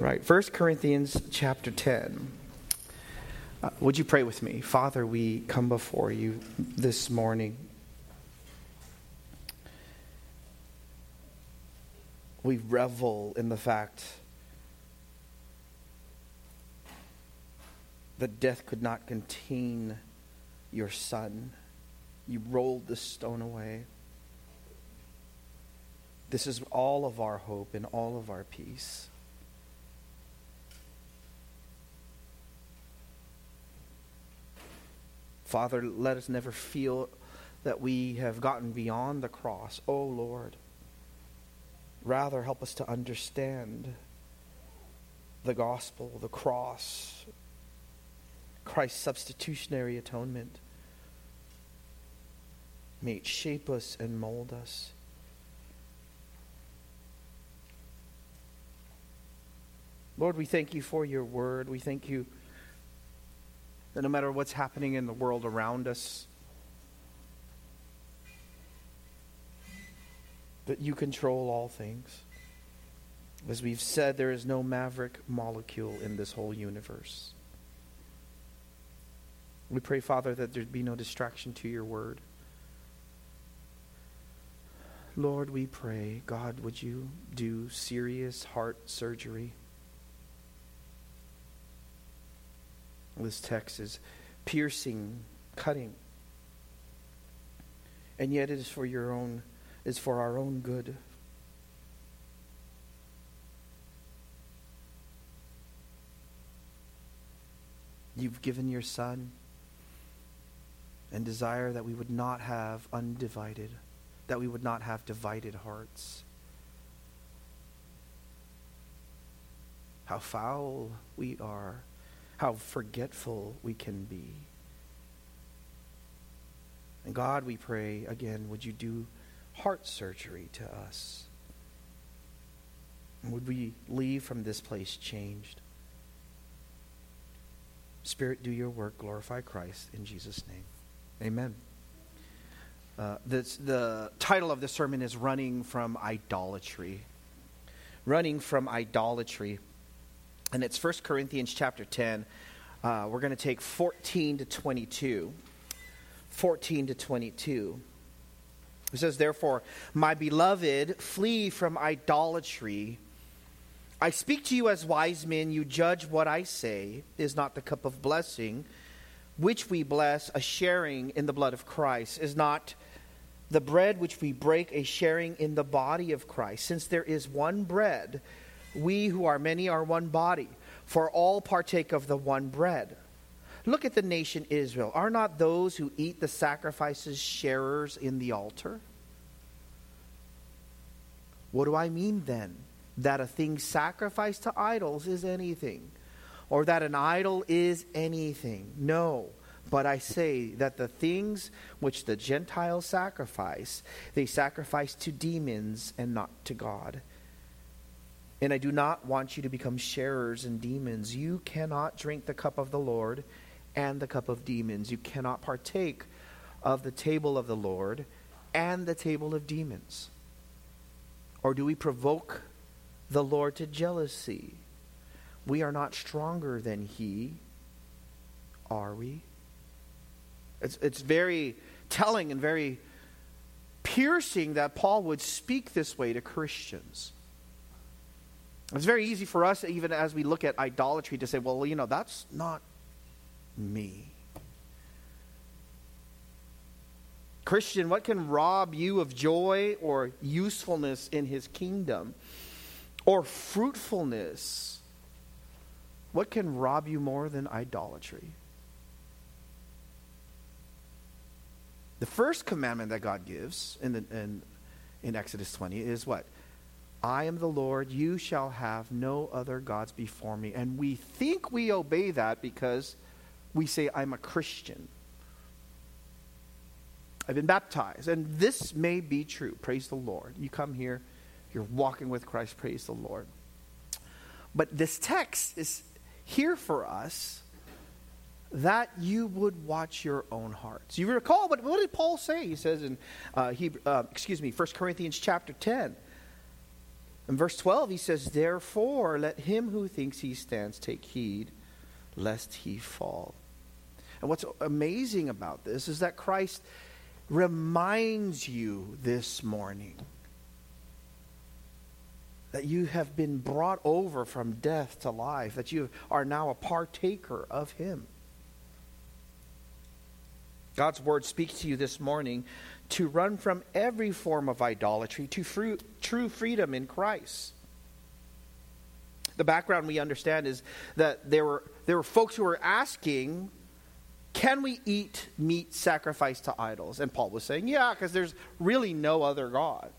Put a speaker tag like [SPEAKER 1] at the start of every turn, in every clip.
[SPEAKER 1] Right, 1 Corinthians chapter 10. Uh, would you pray with me? Father, we come before you this morning. We revel in the fact that death could not contain your son. You rolled the stone away. This is all of our hope and all of our peace. Father, let us never feel that we have gotten beyond the cross. Oh, Lord. Rather, help us to understand the gospel, the cross, Christ's substitutionary atonement. May it shape us and mold us. Lord, we thank you for your word. We thank you that no matter what's happening in the world around us, that you control all things. As we've said, there is no maverick molecule in this whole universe. We pray, Father, that there be no distraction to your word. Lord, we pray, God, would you do serious heart surgery? This text is piercing, cutting. And yet it is for your own, is for our own good. You've given your Son and desire that we would not have undivided, that we would not have divided hearts. How foul we are how forgetful we can be. And God, we pray again, would you do heart surgery to us? Would we leave from this place changed? Spirit, do your work, glorify Christ in Jesus' name. Amen. Uh, this, the title of the sermon is Running from Idolatry. Running from Idolatry and it's 1 Corinthians chapter 10. Uh, we're going to take 14 to 22. 14 to 22. It says, Therefore, my beloved, flee from idolatry. I speak to you as wise men. You judge what I say. Is not the cup of blessing, which we bless, a sharing in the blood of Christ? Is not the bread which we break a sharing in the body of Christ? Since there is one bread, we who are many are one body, for all partake of the one bread. Look at the nation Israel. Are not those who eat the sacrifices sharers in the altar? What do I mean then? That a thing sacrificed to idols is anything, or that an idol is anything. No. But I say that the things which the Gentiles sacrifice, they sacrifice to demons and not to God. And I do not want you to become sharers in demons. You cannot drink the cup of the Lord and the cup of demons. You cannot partake of the table of the Lord and the table of demons. Or do we provoke the Lord to jealousy? We are not stronger than He, are we? It's, it's very telling and very piercing that Paul would speak this way to Christians. It's very easy for us, even as we look at idolatry, to say, well, you know, that's not me. Christian, what can rob you of joy or usefulness in his kingdom or fruitfulness? What can rob you more than idolatry? The first commandment that God gives in, the, in, in Exodus 20 is what? I am the Lord, you shall have no other gods before me. And we think we obey that because we say, I'm a Christian. I've been baptized. And this may be true. Praise the Lord. You come here, you're walking with Christ. Praise the Lord. But this text is here for us that you would watch your own hearts. You recall, what, what did Paul say? He says in, uh, he, uh, excuse me, 1 Corinthians chapter 10 In verse 12, he says, Therefore, let him who thinks he stands take heed lest he fall. And what's amazing about this is that Christ reminds you this morning that you have been brought over from death to life, that you are now a partaker of him. God's word speaks to you this morning to run from every form of idolatry to fru- true freedom in Christ. The background we understand is that there were, there were folks who were asking, Can we eat meat sacrificed to idols? And Paul was saying, Yeah, because there's really no other God.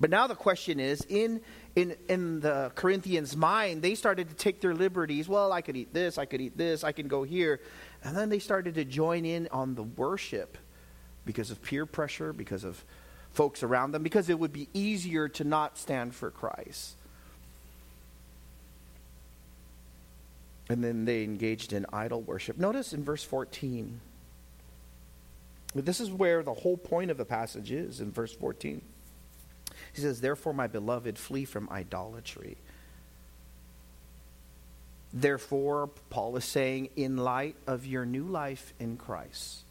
[SPEAKER 1] But now the question is in, in, in the Corinthians' mind, they started to take their liberties. Well, I could eat this, I could eat this, I can go here. And then they started to join in on the worship because of peer pressure, because of folks around them, because it would be easier to not stand for Christ. And then they engaged in idol worship. Notice in verse 14. This is where the whole point of the passage is in verse 14. He says, Therefore, my beloved, flee from idolatry. Therefore, Paul is saying, in light of your new life in Christ,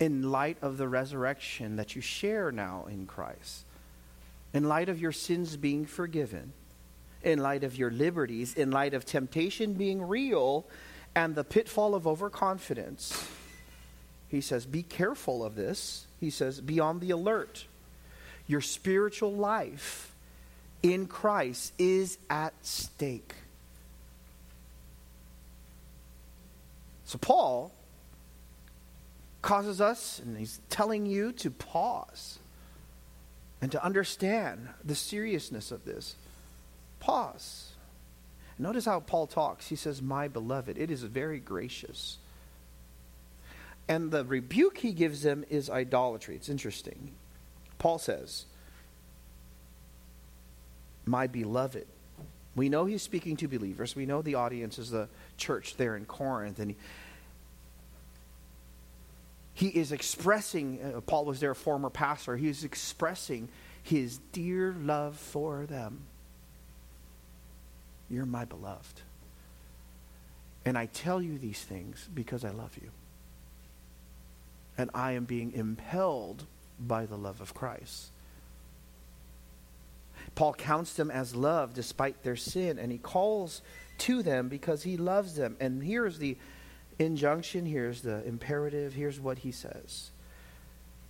[SPEAKER 1] in light of the resurrection that you share now in Christ, in light of your sins being forgiven, in light of your liberties, in light of temptation being real and the pitfall of overconfidence, he says, Be careful of this. He says, Be on the alert your spiritual life in Christ is at stake. So, Paul causes us, and he's telling you to pause and to understand the seriousness of this. Pause. Notice how Paul talks. He says, My beloved. It is very gracious. And the rebuke he gives them is idolatry. It's interesting. Paul says, My beloved. We know he's speaking to believers. We know the audience is the church there in Corinth. And he, he is expressing, uh, Paul was their former pastor, he is expressing his dear love for them. You're my beloved. And I tell you these things because I love you. And I am being impelled by the love of Christ. Paul counts them as love despite their sin, and he calls to them because he loves them. And here's the injunction, here's the imperative, here's what he says.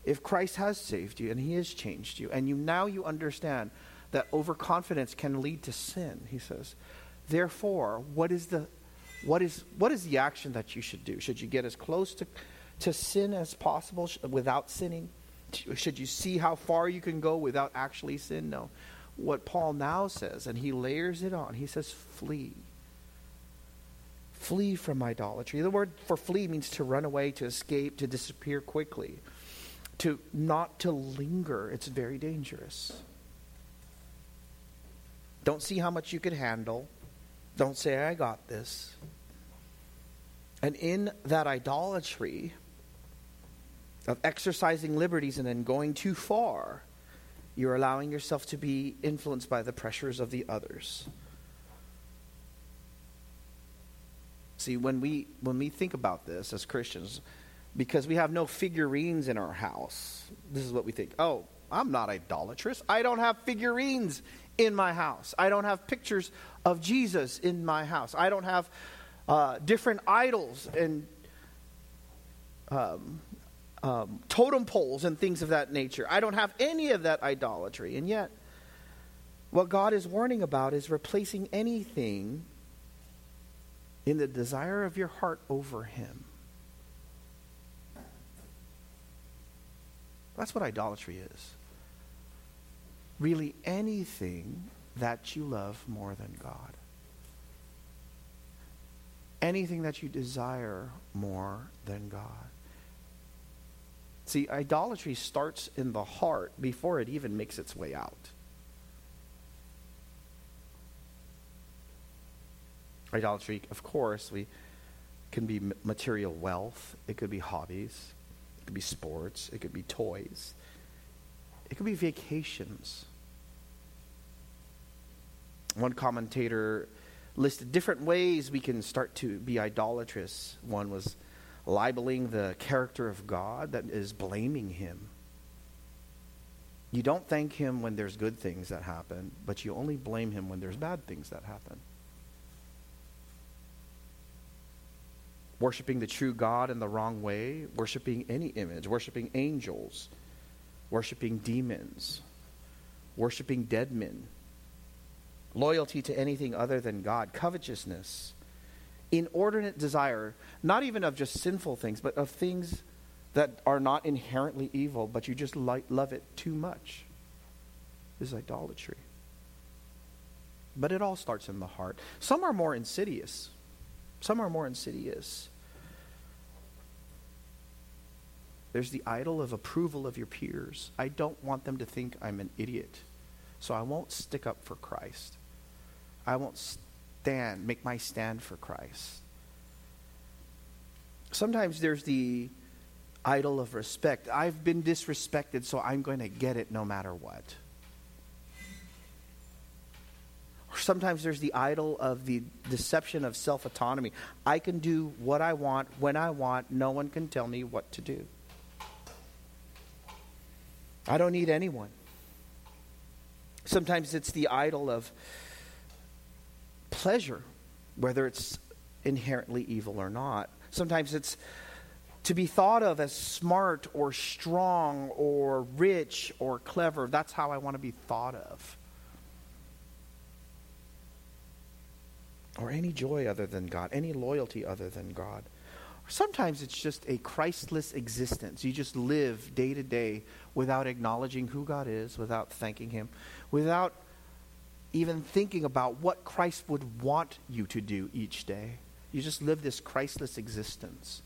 [SPEAKER 1] If Christ has saved you and he has changed you, and you now you understand that overconfidence can lead to sin, he says, therefore, what is the what is what is the action that you should do? Should you get as close to, to sin as possible without sinning? Should you see how far you can go without actually sin? No. What Paul now says, and he layers it on, he says, flee. Flee from idolatry. The word for flee means to run away, to escape, to disappear quickly, to not to linger. It's very dangerous. Don't see how much you can handle. Don't say, I got this. And in that idolatry, of exercising liberties and then going too far, you're allowing yourself to be influenced by the pressures of the others. See, when we when we think about this as Christians, because we have no figurines in our house, this is what we think. Oh, I'm not idolatrous. I don't have figurines in my house. I don't have pictures of Jesus in my house. I don't have uh, different idols and um, um, totem poles and things of that nature. I don't have any of that idolatry. And yet, what God is warning about is replacing anything in the desire of your heart over Him. That's what idolatry is. Really, anything that you love more than God. Anything that you desire more than God. See, idolatry starts in the heart before it even makes its way out. Idolatry, of course, we can be material wealth, it could be hobbies, it could be sports, it could be toys, it could be vacations. One commentator listed different ways we can start to be idolatrous. One was libeling the character of God, that is blaming Him. You don't thank Him when there's good things that happen, but you only blame Him when there's bad things that happen. Worshipping the true God in the wrong way, worshiping any image, worshiping angels, worshiping demons, worshiping dead men, loyalty to anything other than God, covetousness, inordinate desire, not even of just sinful things, but of things that are not inherently evil, but you just like, love it too much, This is idolatry. But it all starts in the heart. Some are more insidious. Some are more insidious. There's the idol of approval of your peers. I don't want them to think I'm an idiot. So I won't stick up for Christ. I won't stand, make my stand for Christ. Sometimes there's the idol of respect. I've been disrespected, so I'm going to get it no matter what. Or sometimes there's the idol of the deception of self autonomy. I can do what I want when I want, no one can tell me what to do. I don't need anyone. Sometimes it's the idol of pleasure, whether it's inherently evil or not. Sometimes it's to be thought of as smart or strong or rich or clever. That's how I want to be thought of. Or any joy other than God, any loyalty other than God. Sometimes it's just a Christless existence. You just live day to day without acknowledging who God is, without thanking Him, without even thinking about what Christ would want you to do each day. You just live this Christless existence.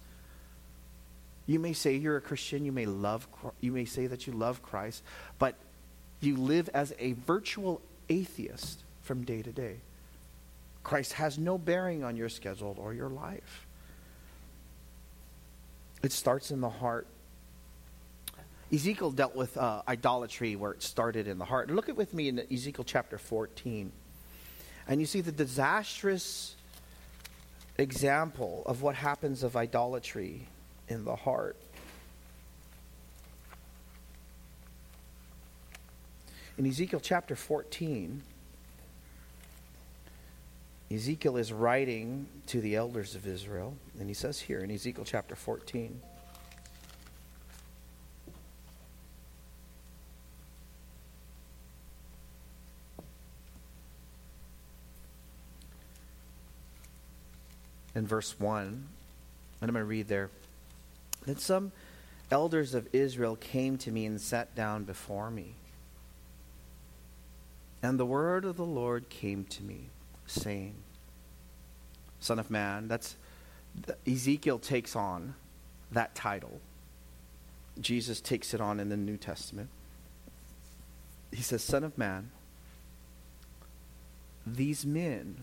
[SPEAKER 1] You may say you're a Christian, you may love you may say that you love Christ, but you live as a virtual atheist from day to day. Christ has no bearing on your schedule or your life. It starts in the heart. Ezekiel dealt with uh, idolatry where it started in the heart. Look at with me in Ezekiel chapter 14. And you see the disastrous example of what happens of idolatry in the heart. In Ezekiel chapter 14, Ezekiel is writing to the elders of Israel, and he says here in Ezekiel chapter 14 in verse 1, and I'm going to read there. Then some elders of Israel came to me and sat down before me. And the word of the Lord came to me, saying, Son of man, that's Ezekiel takes on that title. Jesus takes it on in the New Testament. He says, Son of man, these men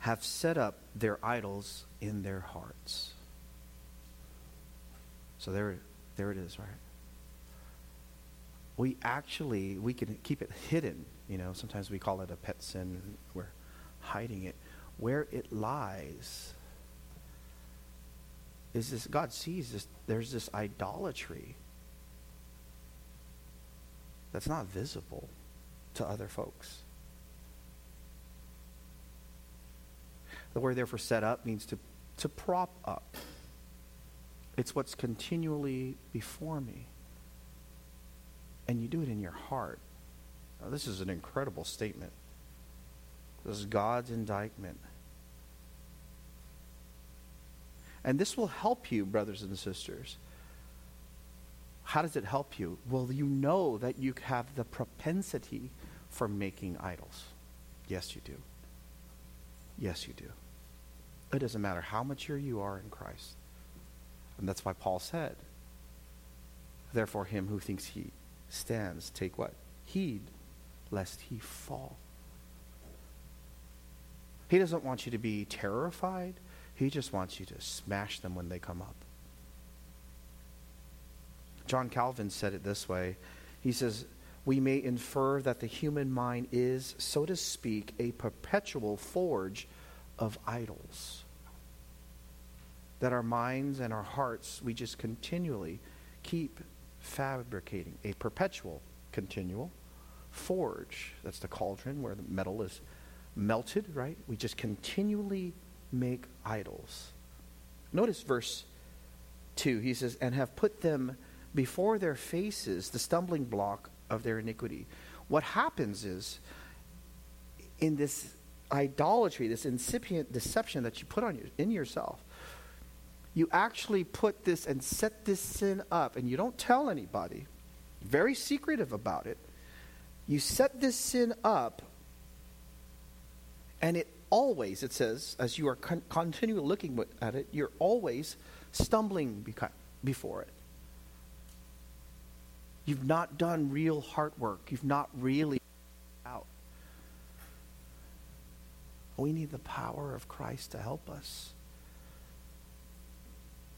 [SPEAKER 1] have set up their idols in their hearts. So there, there it is, right? We actually, we can keep it hidden. You know, sometimes we call it a pet sin. We're hiding it. Where it lies is this, God sees this, there's this idolatry that's not visible to other folks. The word therefore set up means to, to prop up. It's what's continually before me. And you do it in your heart. Now, this is an incredible statement. This is God's indictment. And this will help you, brothers and sisters. How does it help you? Well, you know that you have the propensity for making idols. Yes, you do. Yes, you do. It doesn't matter how mature you are in Christ. And that's why Paul said, Therefore, him who thinks he stands, take what? Heed, lest he fall. He doesn't want you to be terrified. He just wants you to smash them when they come up. John Calvin said it this way. He says, we may infer that the human mind is, so to speak, a perpetual forge of idols. That our minds and our hearts, we just continually keep fabricating a perpetual, continual forge. That's the cauldron where the metal is melted, right? We just continually make idols. Notice verse 2. He says, And have put them before their faces, the stumbling block of their iniquity. What happens is, in this idolatry, this incipient deception that you put on in yourself, you actually put this and set this sin up, and you don't tell anybody, very secretive about it. You set this sin up, and it always, it says, as you are con- continually looking at it, you're always stumbling beca- before it. You've not done real heart work. You've not really out. We need the power of Christ to help us.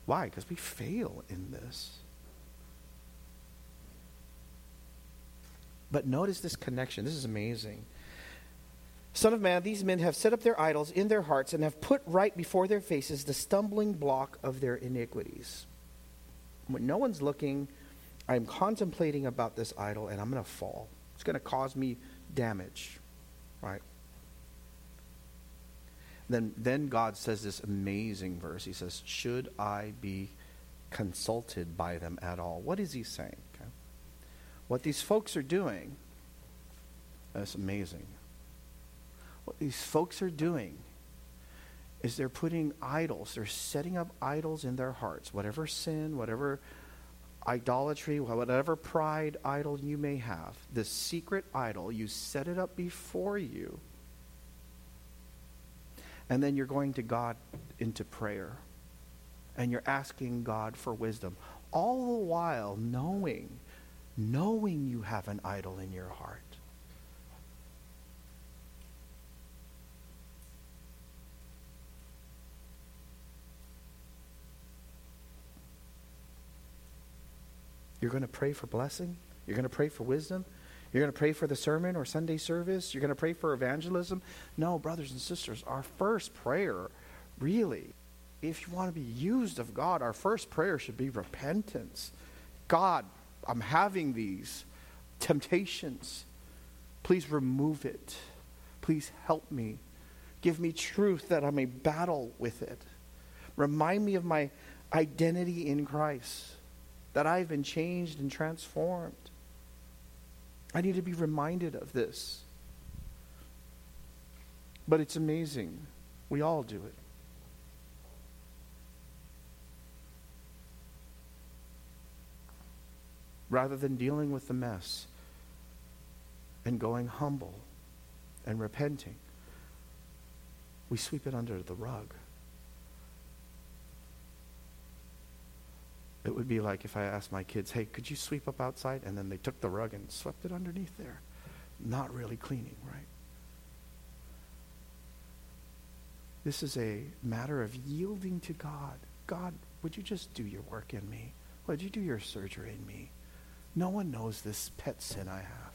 [SPEAKER 1] Why? Because we fail in this. But notice this connection. This is amazing. Son of man, these men have set up their idols in their hearts and have put right before their faces the stumbling block of their iniquities. When no one's looking, I'm contemplating about this idol and I'm going to fall. It's going to cause me damage, right? Then, then God says this amazing verse. He says, Should I be consulted by them at all? What is he saying? What these folks are doing, that's amazing. What these folks are doing is they're putting idols, they're setting up idols in their hearts, whatever sin, whatever idolatry, whatever pride idol you may have, this secret idol, you set it up before you. And then you're going to God into prayer. And you're asking God for wisdom. All the while knowing, knowing you have an idol in your heart. You're going to pray for blessing. You're going to pray for wisdom. You're going to pray for the sermon or Sunday service. You're going to pray for evangelism. No, brothers and sisters, our first prayer, really, if you want to be used of God, our first prayer should be repentance. God, I'm having these temptations. Please remove it. Please help me. Give me truth that I may battle with it. Remind me of my identity in Christ that I've been changed and transformed. I need to be reminded of this. But it's amazing. We all do it. Rather than dealing with the mess and going humble and repenting, we sweep it under the rug. It would be like if I asked my kids, hey, could you sweep up outside? And then they took the rug and swept it underneath there. Not really cleaning, right? This is a matter of yielding to God. God, would you just do your work in me? Would you do your surgery in me? No one knows this pet sin I have.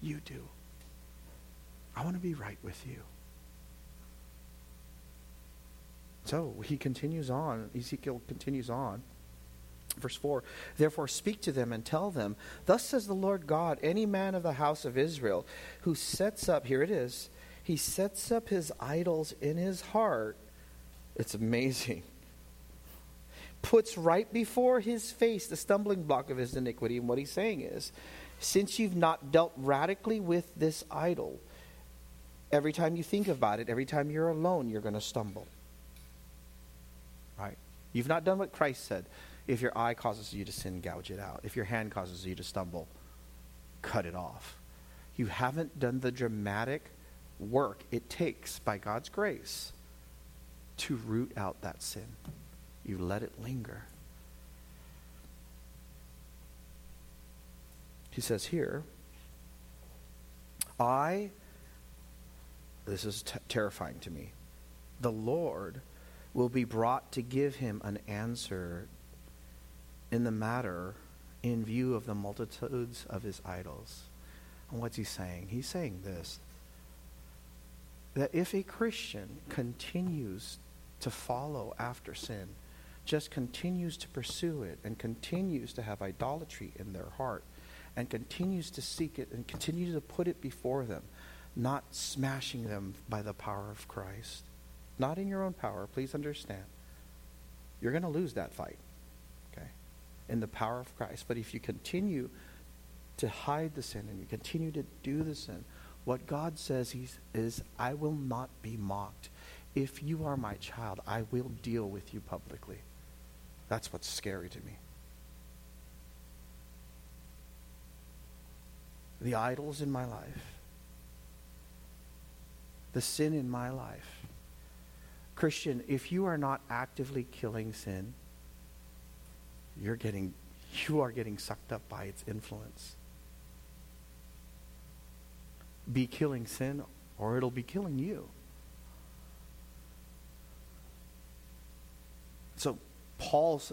[SPEAKER 1] You do. I want to be right with you. So he continues on. Ezekiel continues on. Verse 4 Therefore speak to them and tell them, Thus says the Lord God, any man of the house of Israel who sets up, here it is, he sets up his idols in his heart. It's amazing. Puts right before his face the stumbling block of his iniquity. And what he's saying is, since you've not dealt radically with this idol, every time you think about it, every time you're alone, you're going to stumble. Right? You've not done what Christ said. If your eye causes you to sin, gouge it out. If your hand causes you to stumble, cut it off. You haven't done the dramatic work it takes by God's grace to root out that sin. You let it linger. He says here, I, this is t- terrifying to me, the Lord will be brought to give him an answer in the matter in view of the multitudes of his idols. And what's he saying? He's saying this that if a Christian continues to follow after sin, just continues to pursue it, and continues to have idolatry in their heart, and continues to seek it, and continues to put it before them, not smashing them by the power of Christ, not in your own power, please understand. You're going to lose that fight, okay, in the power of Christ. But if you continue to hide the sin and you continue to do the sin, what God says is, I will not be mocked. If you are my child, I will deal with you publicly. That's what's scary to me. The idols in my life, the sin in my life. Christian, if you are not actively killing sin, you're getting you are getting sucked up by its influence be killing sin or it'll be killing you. So Paul's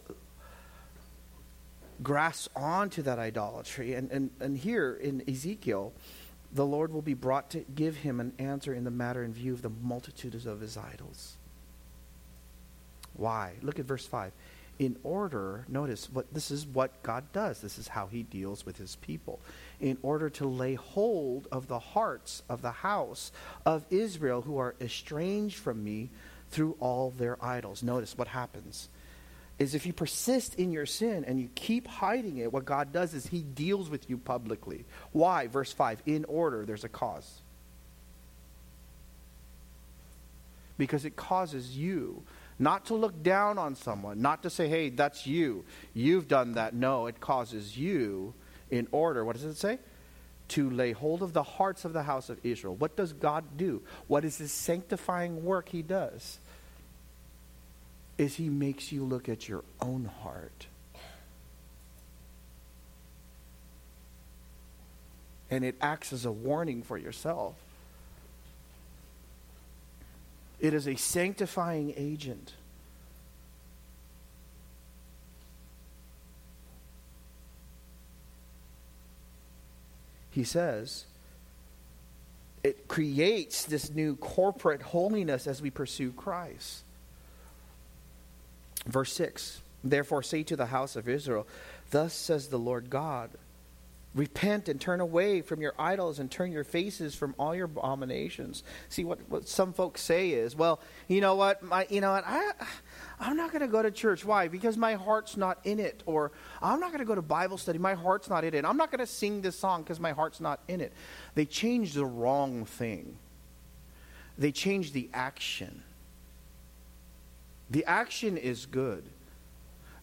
[SPEAKER 1] grasps onto that idolatry. And, and, and here in Ezekiel, the Lord will be brought to give him an answer in the matter in view of the multitudes of his idols. Why? Look at verse 5 in order, notice what this is what God does. This is how he deals with his people. In order to lay hold of the hearts of the house of Israel who are estranged from me through all their idols. Notice what happens is if you persist in your sin and you keep hiding it, what God does is he deals with you publicly. Why? Verse 5 In order, there's a cause. Because it causes you not to look down on someone, not to say, hey, that's you. You've done that. No, it causes you in order. What does it say? To lay hold of the hearts of the house of Israel. What does God do? What is his sanctifying work he does? Is he makes you look at your own heart. And it acts as a warning for yourself. It is a sanctifying agent. He says, it creates this new corporate holiness as we pursue Christ. Verse 6 Therefore, say to the house of Israel, Thus says the Lord God Repent and turn away from your idols and turn your faces from all your abominations. See what, what some folks say is, well, you know what, my, you know what, I, I'm not going to go to church. Why? Because my heart's not in it. Or I'm not going to go to Bible study. My heart's not in it. I'm not going to sing this song because my heart's not in it. They changed the wrong thing. They changed the action. The action is good.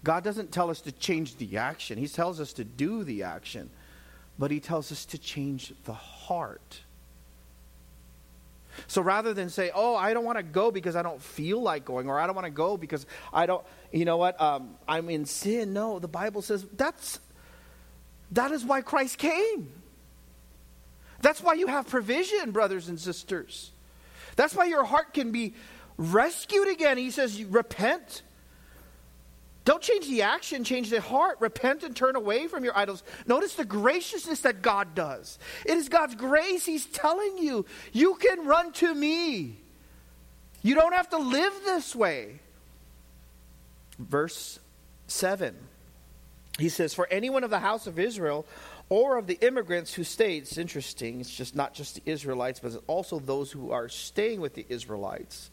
[SPEAKER 1] God doesn't tell us to change the action. He tells us to do the action but he tells us to change the heart. So rather than say, oh, I don't want to go because I don't feel like going, or I don't want to go because I don't, you know what, um, I'm in sin. No, the Bible says that's, that is why Christ came. That's why you have provision, brothers and sisters. That's why your heart can be rescued again. He says, repent don't change the action, change the heart. Repent and turn away from your idols. Notice the graciousness that God does. It is God's grace. He's telling you, you can run to me. You don't have to live this way. Verse 7. He says, For anyone of the house of Israel or of the immigrants who stayed, it's interesting, it's just not just the Israelites, but also those who are staying with the Israelites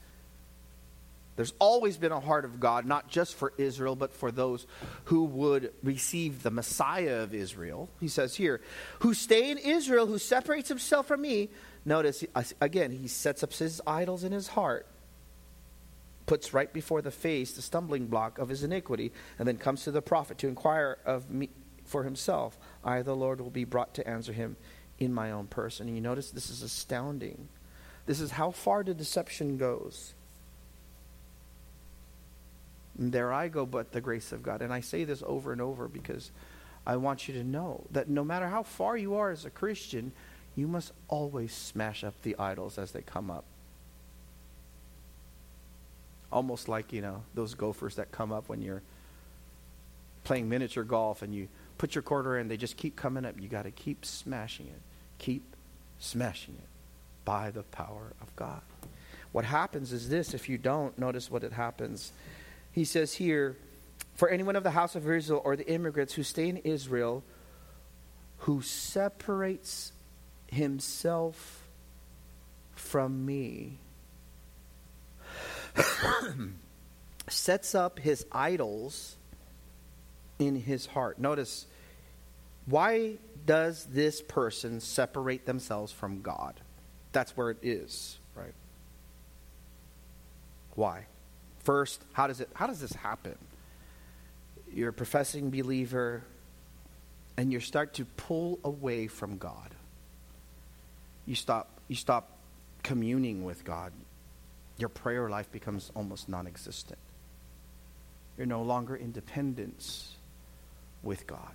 [SPEAKER 1] there's always been a heart of God, not just for Israel, but for those who would receive the Messiah of Israel. He says here, who stay in Israel, who separates himself from me. Notice, uh, again, he sets up his idols in his heart, puts right before the face the stumbling block of his iniquity, and then comes to the prophet to inquire of me for himself. I, the Lord, will be brought to answer him in my own person. And you notice this is astounding. This is how far the deception goes. And there I go, but the grace of God. And I say this over and over because I want you to know that no matter how far you are as a Christian, you must always smash up the idols as they come up. Almost like, you know, those gophers that come up when you're playing miniature golf and you put your quarter in, they just keep coming up. You got to keep smashing it. Keep smashing it by the power of God. What happens is this if you don't, notice what it happens. He says here, for anyone of the house of Israel or the immigrants who stay in Israel who separates himself from me, sets up his idols in his heart. Notice, why does this person separate themselves from God? That's where it is, right? Why? First, how does it how does this happen? You're a professing believer and you start to pull away from God. You stop you stop communing with God. Your prayer life becomes almost non-existent. You're no longer in dependence with God.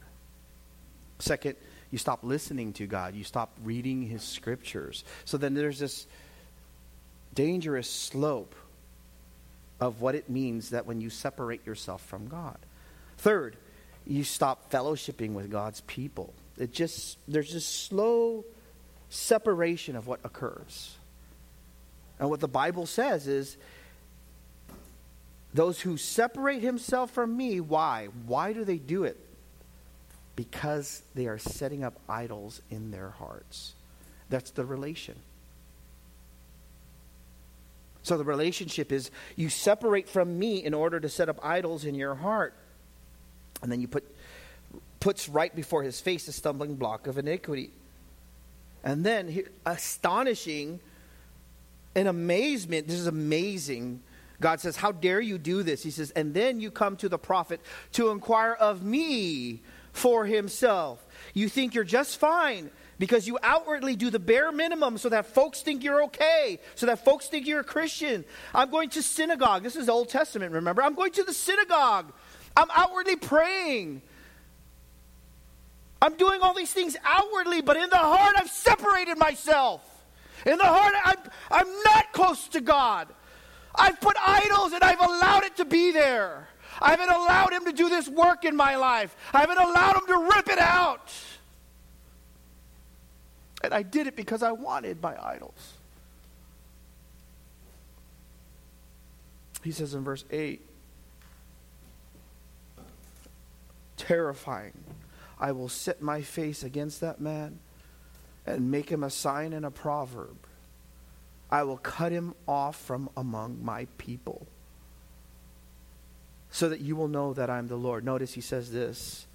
[SPEAKER 1] Second, you stop listening to God. You stop reading His scriptures. So then there's this dangerous slope of what it means that when you separate yourself from God. Third, you stop fellowshipping with God's people. It just there's this slow separation of what occurs. And what the Bible says is those who separate himself from me, why? Why do they do it? Because they are setting up idols in their hearts. That's the relation. So the relationship is you separate from me in order to set up idols in your heart. And then you put puts right before his face a stumbling block of iniquity. And then astonishing in amazement, this is amazing. God says, How dare you do this? He says, And then you come to the prophet to inquire of me for himself. You think you're just fine because you outwardly do the bare minimum so that folks think you're okay, so that folks think you're a Christian. I'm going to synagogue. This is Old Testament, remember? I'm going to the synagogue. I'm outwardly praying. I'm doing all these things outwardly, but in the heart, I've separated myself. In the heart, I'm, I'm not close to God. I've put idols and I've allowed it to be there. I haven't allowed Him to do this work in my life. I haven't allowed Him to rip it out. And I did it because I wanted my idols. He says in verse 8 terrifying. I will set my face against that man and make him a sign and a proverb. I will cut him off from among my people so that you will know that I'm the Lord. Notice he says this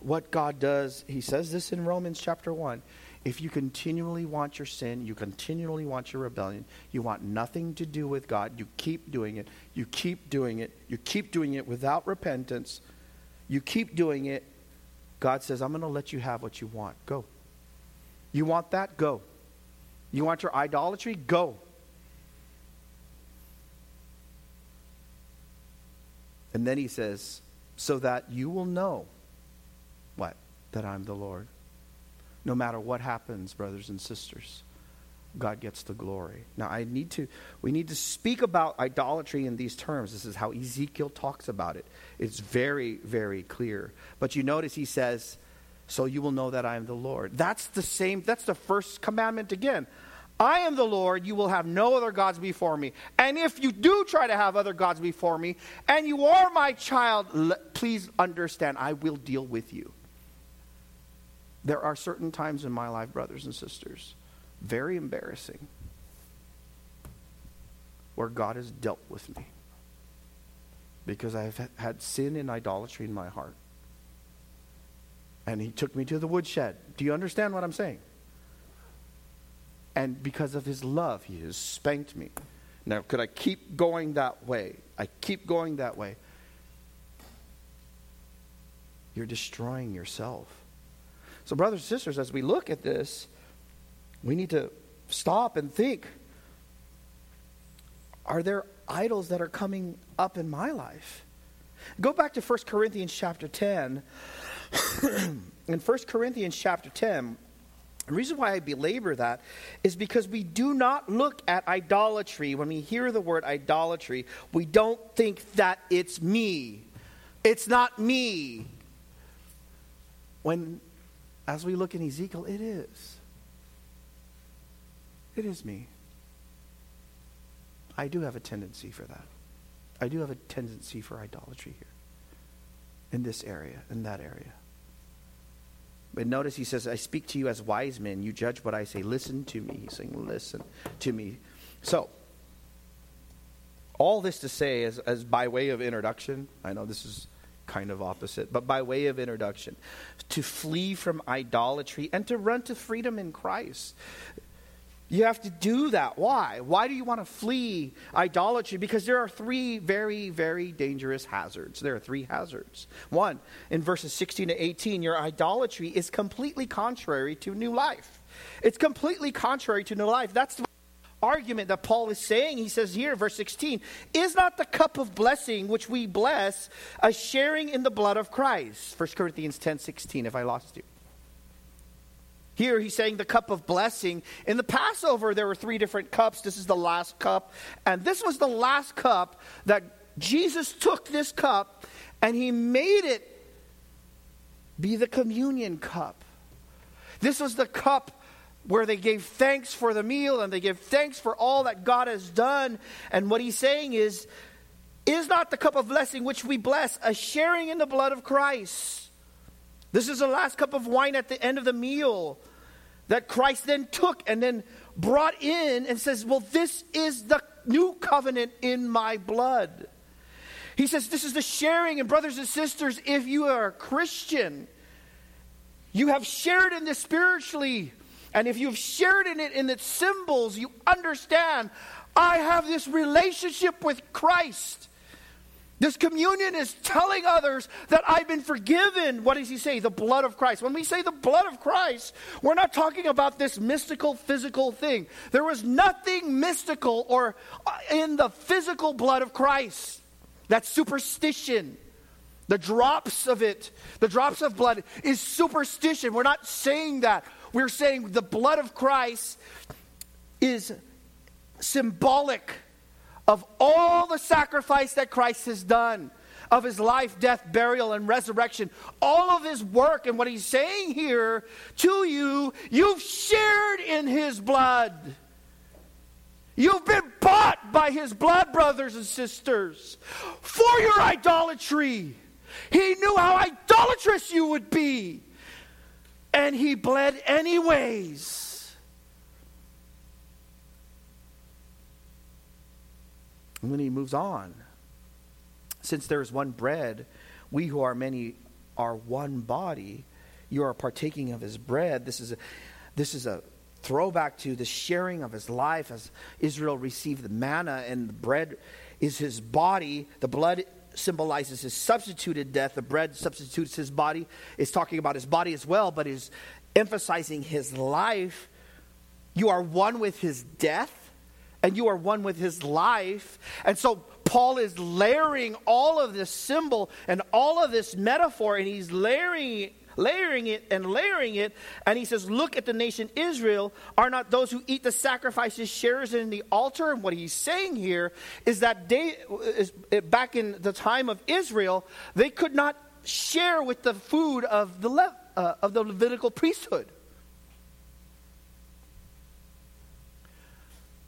[SPEAKER 1] what God does, he says this in Romans chapter 1. If you continually want your sin, you continually want your rebellion, you want nothing to do with God, you keep doing it, you keep doing it, you keep doing it without repentance, you keep doing it, God says, I'm going to let you have what you want. Go. You want that? Go. You want your idolatry? Go. And then he says, so that you will know? That I'm the Lord. No matter what happens, brothers and sisters, God gets the glory. Now I need to we need to speak about idolatry in these terms. This is how Ezekiel talks about it. It's very very clear. But you notice he says, "So you will know that I am the Lord." That's the same that's the first commandment again. I am the Lord, you will have no other gods before me. And if you do try to have other gods before me, and you are my child, please understand, I will deal with you. There are certain times in my life, brothers and sisters, very embarrassing, where God has dealt with me because I've had sin and idolatry in my heart. And He took me to the woodshed. Do you understand what I'm saying? And because of His love, He has spanked me. Now, could I keep going that way? I keep going that way. You're destroying yourself. So, brothers and sisters, as we look at this, we need to stop and think are there idols that are coming up in my life? Go back to 1 Corinthians chapter 10. in 1 Corinthians chapter 10, the reason why I belabor that is because we do not look at idolatry. When we hear the word idolatry, we don't think that it's me. It's not me. When as we look in Ezekiel, it is. It is me. I do have a tendency for that. I do have a tendency for idolatry here, in this area, in that area. But notice he says, I speak to you as wise men. You judge what I say. Listen to me. He's saying, Listen to me. So, all this to say, as, as by way of introduction, I know this is kind of opposite, but by way of introduction, to flee from idolatry and to run to freedom in Christ. You have to do that. Why? Why do you want to flee idolatry? Because there are three very, very dangerous hazards. There are three hazards. One, in verses 16 to 18, your idolatry is completely contrary to new life. It's completely contrary to new life. That's argument that Paul is saying. He says here, verse 16, is not the cup of blessing which we bless a sharing in the blood of Christ? 1 Corinthians 10 16, if I lost you. Here he's saying the cup of blessing. In the Passover, there were three different cups. This is the last cup. And this was the last cup that Jesus took this cup and he made it be the communion cup. This was the cup where they gave thanks for the meal and they give thanks for all that God has done. And what he's saying is, is not the cup of blessing which we bless a sharing in the blood of Christ? This is the last cup of wine at the end of the meal that Christ then took and then brought in and says, Well, this is the new covenant in my blood. He says, This is the sharing, and brothers and sisters, if you are a Christian, you have shared in this spiritually. And if you've shared in it in its symbols, you understand I have this relationship with Christ. This communion is telling others that I've been forgiven. What does he say? The blood of Christ. When we say the blood of Christ, we're not talking about this mystical, physical thing. There was nothing mystical or uh, in the physical blood of Christ. That's superstition. The drops of it, the drops of blood, is superstition. We're not saying that. We're saying the blood of Christ is symbolic of all the sacrifice that Christ has done, of his life, death, burial, and resurrection, all of his work, and what he's saying here to you, you've shared in his blood. You've been bought by his blood, brothers and sisters, for your idolatry. He knew how idolatrous you would be, and he bled anyways. And then he moves on. Since there is one bread, we who are many are one body. You are partaking of his bread. This is a, this is a throwback to the sharing of his life as Israel received the manna, and the bread is his body. The blood symbolizes his substituted death. The bread substitutes his body. It's talking about his body as well, but is emphasizing his life. You are one with his death and you are one with his life. And so Paul is layering all of this symbol and all of this metaphor, and he's layering layering it and layering it. And he says, Look at the nation Israel. Are not those who eat the sacrifices sharers in the altar? And what he's saying here is that they, is, back in the time of Israel, they could not share with the food of the, Le, uh, of the Levitical priesthood.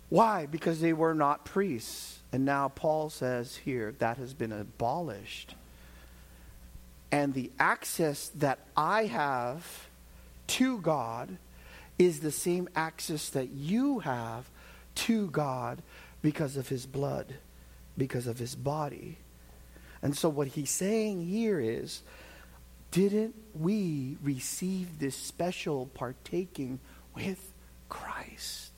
[SPEAKER 1] Why? Because they were not priests. And now Paul says here that has been abolished. And the access that I have to God is the same access that you have to God because of his blood, because of his body. And so, what he's saying here is didn't we receive this special partaking with Christ?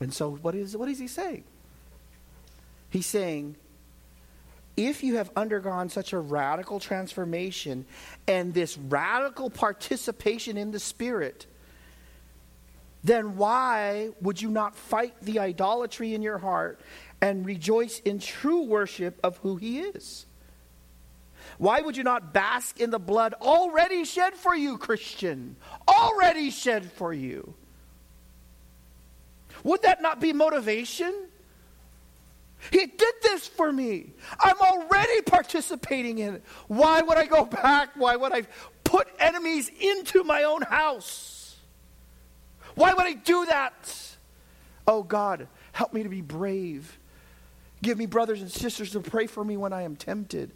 [SPEAKER 1] And so, what is, what is he saying? He's saying, if you have undergone such a radical transformation and this radical participation in the Spirit, then why would you not fight the idolatry in your heart and rejoice in true worship of who He is? Why would you not bask in the blood already shed for you, Christian? Already shed for you. Would that not be motivation? He did this for me. I'm already participating in it. Why would I go back? Why would I put enemies into my own house? Why would I do that? Oh God, help me to be brave. Give me brothers and sisters to pray for me when I am tempted.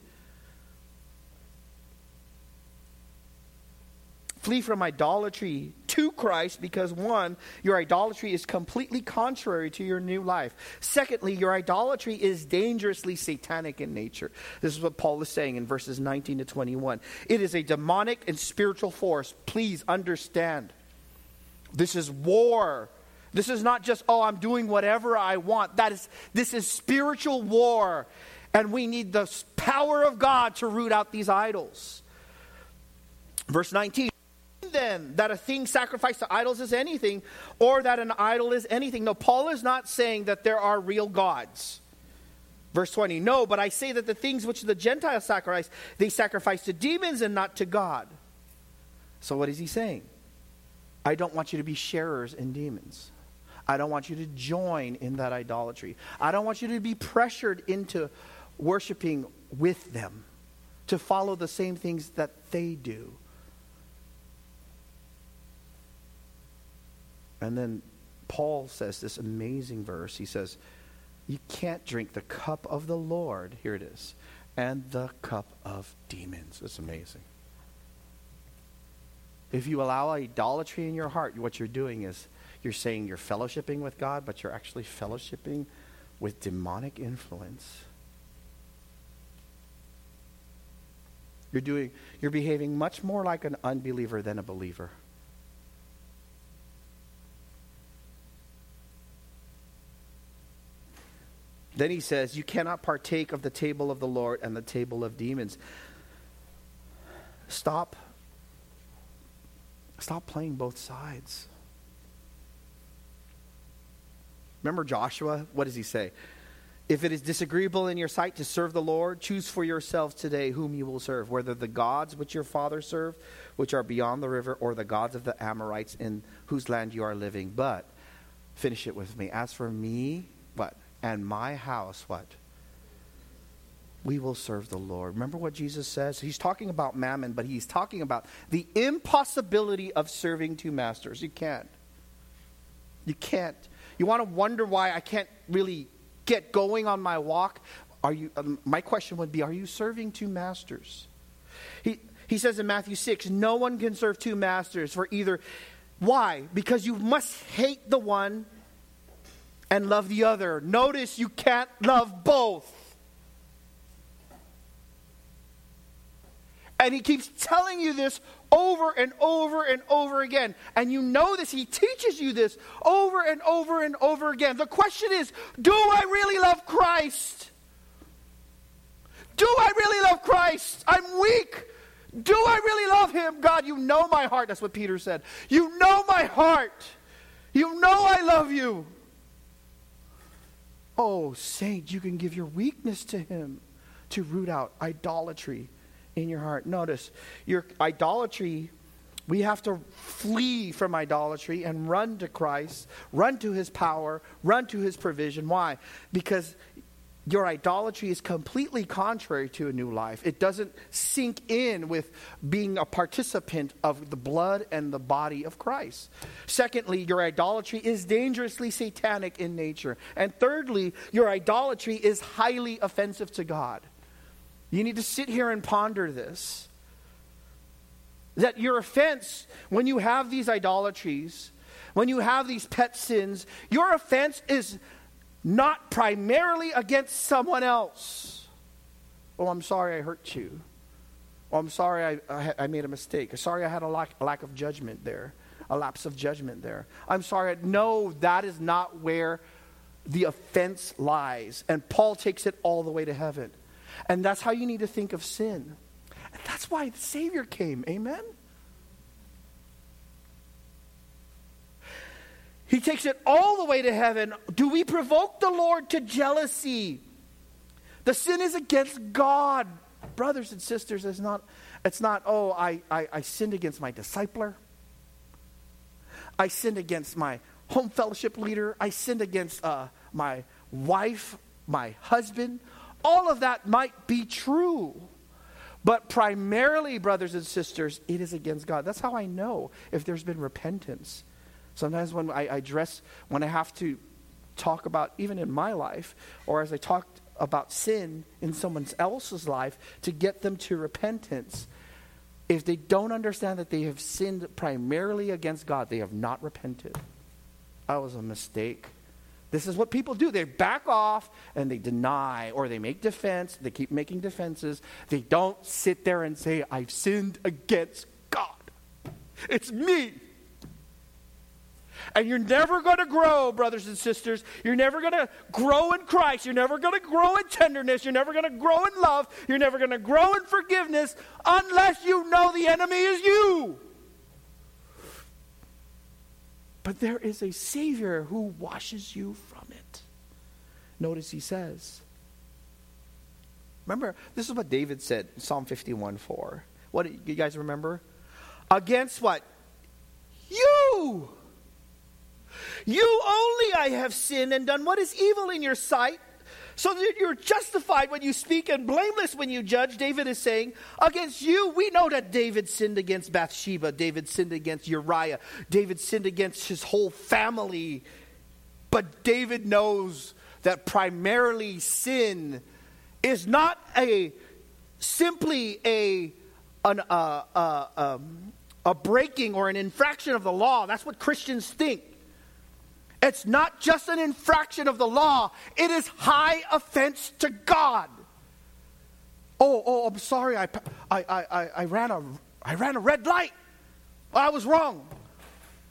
[SPEAKER 1] Flee from idolatry to Christ because, one, your idolatry is completely contrary to your new life. Secondly, your idolatry is dangerously satanic in nature. This is what Paul is saying in verses 19 to 21. It is a demonic and spiritual force. Please understand. This is war. This is not just, oh, I'm doing whatever I want. That is, this is spiritual war. And we need the power of God to root out these idols. Verse 19 that a thing sacrificed to idols is anything, or that an idol is anything. No, Paul is not saying that there are real gods. Verse 20, no, but I say that the things which the Gentiles sacrifice, they sacrifice to demons and not to God. So what is he saying? I don't want you to be sharers in demons. I don't want you to join in that idolatry. I don't want you to be pressured into worshiping with them, to follow the same things that they do. And then Paul says this amazing verse. He says, You can't drink the cup of the Lord, here it is, and the cup of demons. It's amazing. If you allow idolatry in your heart, what you're doing is you're saying you're fellowshipping with God, but you're actually fellowshipping with demonic influence. You're doing you're behaving much more like an unbeliever than a believer. Then he says, You cannot partake of the table of the Lord and the table of demons. Stop. Stop playing both sides. Remember Joshua? What does he say? If it is disagreeable in your sight to serve the Lord, choose for yourselves today whom you will serve, whether the gods which your fathers served, which are beyond the river, or the gods of the Amorites in whose land you are living. But, finish it with me. As for me? And my house, what? We will serve the Lord. Remember what Jesus says? He's talking about mammon, but he's talking about the impossibility of serving two masters. You can't. You can't. You want to wonder why I can't really get going on my walk? Are you, um, my question would be Are you serving two masters? He, he says in Matthew 6 No one can serve two masters, for either. Why? Because you must hate the one and love the other. Notice you can't love both. And he keeps telling you this over and over and over again. And you know this. He teaches you this over and over and over again. The question is do I really love Christ? Do I really love Christ? I'm weak. Do I really love him? God, you know my heart. That's what Peter said. You know my heart. You know I love you. Oh, saint, you can give your weakness to him to root out idolatry in your heart. Notice, your idolatry, we have to flee from idolatry and run to Christ, run to his power, run to his provision. Why? Because your idolatry is completely contrary to a new life. It doesn't sink in with being a participant of the blood and the body of Christ. Secondly, your idolatry is dangerously satanic in nature. And thirdly, your idolatry is highly offensive to God. You need to sit here and ponder this. That your offense, when you have these idolatries, when you have these pet sins, your offense is not primarily against someone else. Oh, I'm sorry I hurt you. Oh, I'm sorry I, I, I made a mistake. Sorry I had a lack, a lack of judgment there, a lapse of judgment there. I'm sorry. No, that is not where the offense lies. And Paul takes it all the way to heaven. And that's how you need to think of sin. And that's why the Savior came. Amen? He takes it all the way to heaven. Do we provoke the Lord to jealousy? The sin is against God. Brothers and sisters, it's not, it's not oh, I, I, I sinned against my discipler. I sinned against my home fellowship leader. I sinned against uh, my wife my husband. All of that might be true. But primarily, brothers and sisters, it is against God. That's how I know if there's been repentance. Sometimes when I, I dress, when I have to talk about, even in my life, or as I talk about sin in someone else's life to get them to repentance, if they don't understand that they have sinned primarily against God, they have not repented. That was a mistake. This is what people do. They back off and they deny or they make defense. They keep making defenses. They don't sit there and say, I've sinned against God. It's me. And you're never going to grow, brothers and sisters. You're never going to grow in Christ. You're never going to grow in tenderness. You're never going to grow in love. You're never going to grow in forgiveness unless you know the enemy is you. But there is a Savior who washes you from it. Notice he says, Remember, this is what David said, Psalm 51 4. What you guys remember? Against what? You! You only I have sinned and done what is evil in your sight, so that you're justified when you speak and blameless when you judge. David is saying, Against you, we know that David sinned against Bathsheba, David sinned against Uriah, David sinned against his whole family. But David knows that primarily sin is not a simply a an, uh, uh, um, a breaking or an infraction of the law. That's what Christians think. It's not just an infraction of the law, it is high offense to God. Oh, oh, oh I'm sorry, I, I, I, I, ran, a, I ran a red light. I was wrong.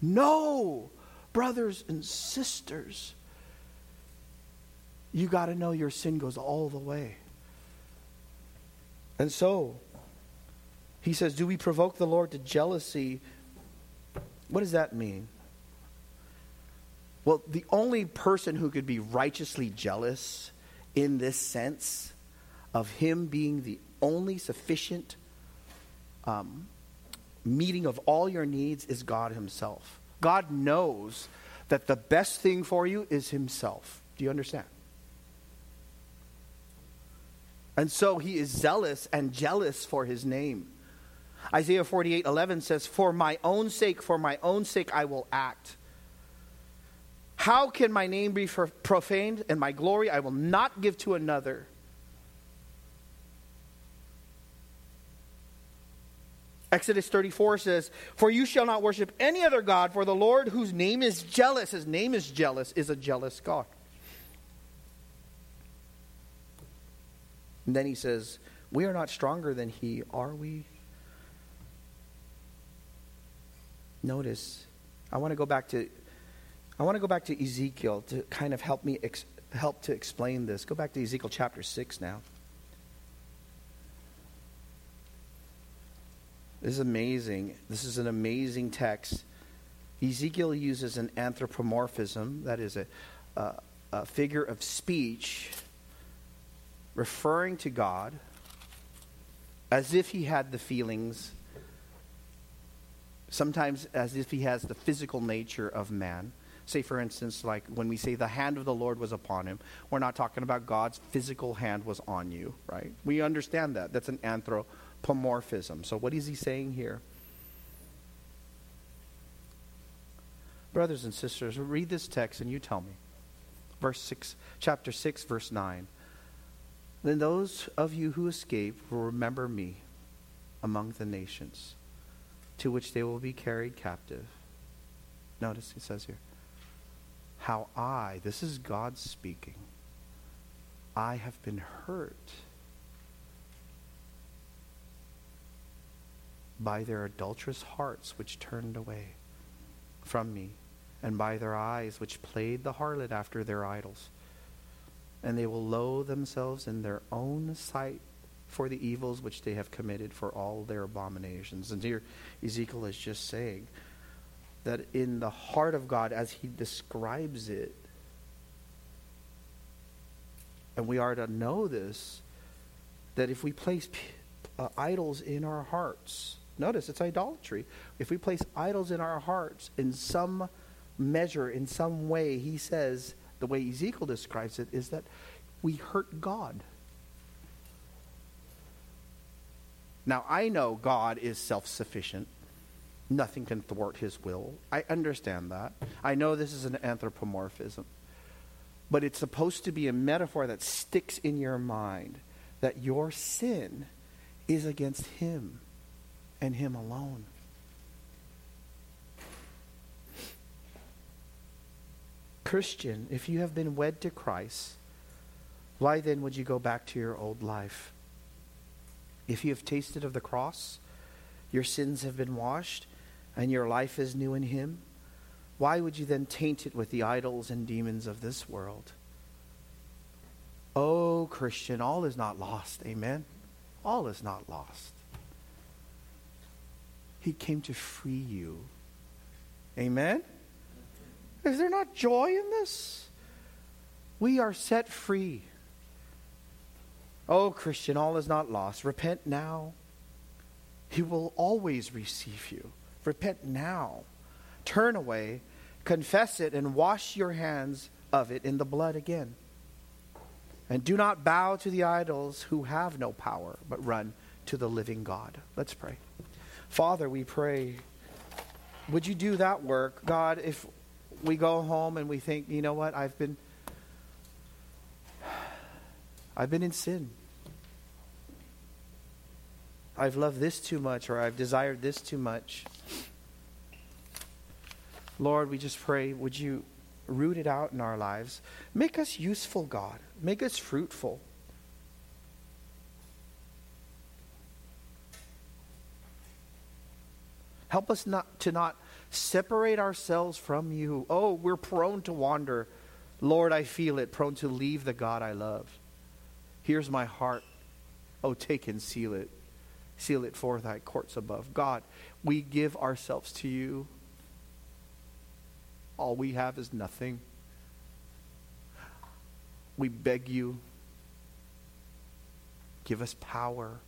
[SPEAKER 1] No, brothers and sisters, you got to know your sin goes all the way. And so, he says, Do we provoke the Lord to jealousy? What does that mean? Well, the only person who could be righteously jealous in this sense of him being the only sufficient um, meeting of all your needs is God Himself. God knows that the best thing for you is Himself. Do you understand? And so He is zealous and jealous for His name. Isaiah 48 11 says, For my own sake, for my own sake, I will act. How can my name be profaned and my glory I will not give to another? Exodus 34 says, For you shall not worship any other God, for the Lord, whose name is jealous, his name is jealous, is a jealous God. And then he says, We are not stronger than he, are we? Notice, I want to go back to I want to go back to Ezekiel to kind of help me ex- help to explain this. Go back to Ezekiel chapter 6 now. This is amazing. This is an amazing text. Ezekiel uses an anthropomorphism, that is a, a, a figure of speech referring to God as if he had the feelings, sometimes as if he has the physical nature of man. Say, for instance, like when we say the hand of the Lord was upon him, we're not talking about God's physical hand was on you, right? We understand that. That's an anthropomorphism. So, what is he saying here? Brothers and sisters, read this text and you tell me. Verse 6, chapter 6, verse 9. Then those of you who escape will remember me among the nations to which they will be carried captive. Notice he says here how I, this is God speaking, I have been hurt by their adulterous hearts which turned away from me, and by their eyes which played the harlot after their idols. And they will loathe themselves in their own sight for the evils which they have committed for all their abominations. And here Ezekiel is just saying, that in the heart of God, as he describes it, and we are to know this, that if we place uh, idols in our hearts, notice it's idolatry. If we place idols in our hearts in some measure, in some way, he says, the way Ezekiel describes it, is that we hurt God. Now, I know God is self sufficient. Nothing can thwart his will. I understand that. I know this is an anthropomorphism. But it's supposed to be a metaphor that sticks in your mind that your sin is against him and him alone. Christian, if you have been wed to Christ, why then would you go back to your old life? If you have tasted of the cross, your sins have been washed, and your life is new in Him, why would you then taint it with the idols and demons of this world? Oh, Christian, all is not lost. Amen? All is not lost. He came to free you. Amen? Is there not joy in this? We are set free. Oh, Christian, all is not lost. Repent now. He will always receive you. Repent now. Turn away, confess it, and wash your hands of it in the blood again. And do not bow to the idols who have no power, but run to the living God. Let's pray. Father, we pray, would you do that work? God, if we go home and we think, you know what, I've been I've been in sin. I've loved this too much or I've desired this too much. Lord, we just pray, would you root it out in our lives? Make us useful, God. Make us fruitful. Help us not to not separate ourselves from you. Oh, we're prone to wander. Lord, I feel it, prone to leave the God I love. Here's my heart. Oh, take and seal it. Seal it for thy courts above. God, we give ourselves to you. All we have is nothing. We beg you, give us power.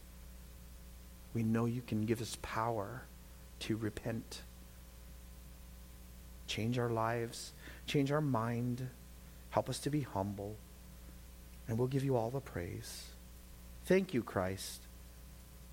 [SPEAKER 1] We know you can give us power to repent. Change our lives, change our mind, help us to be humble, and we'll give you all the praise. Thank you, Christ.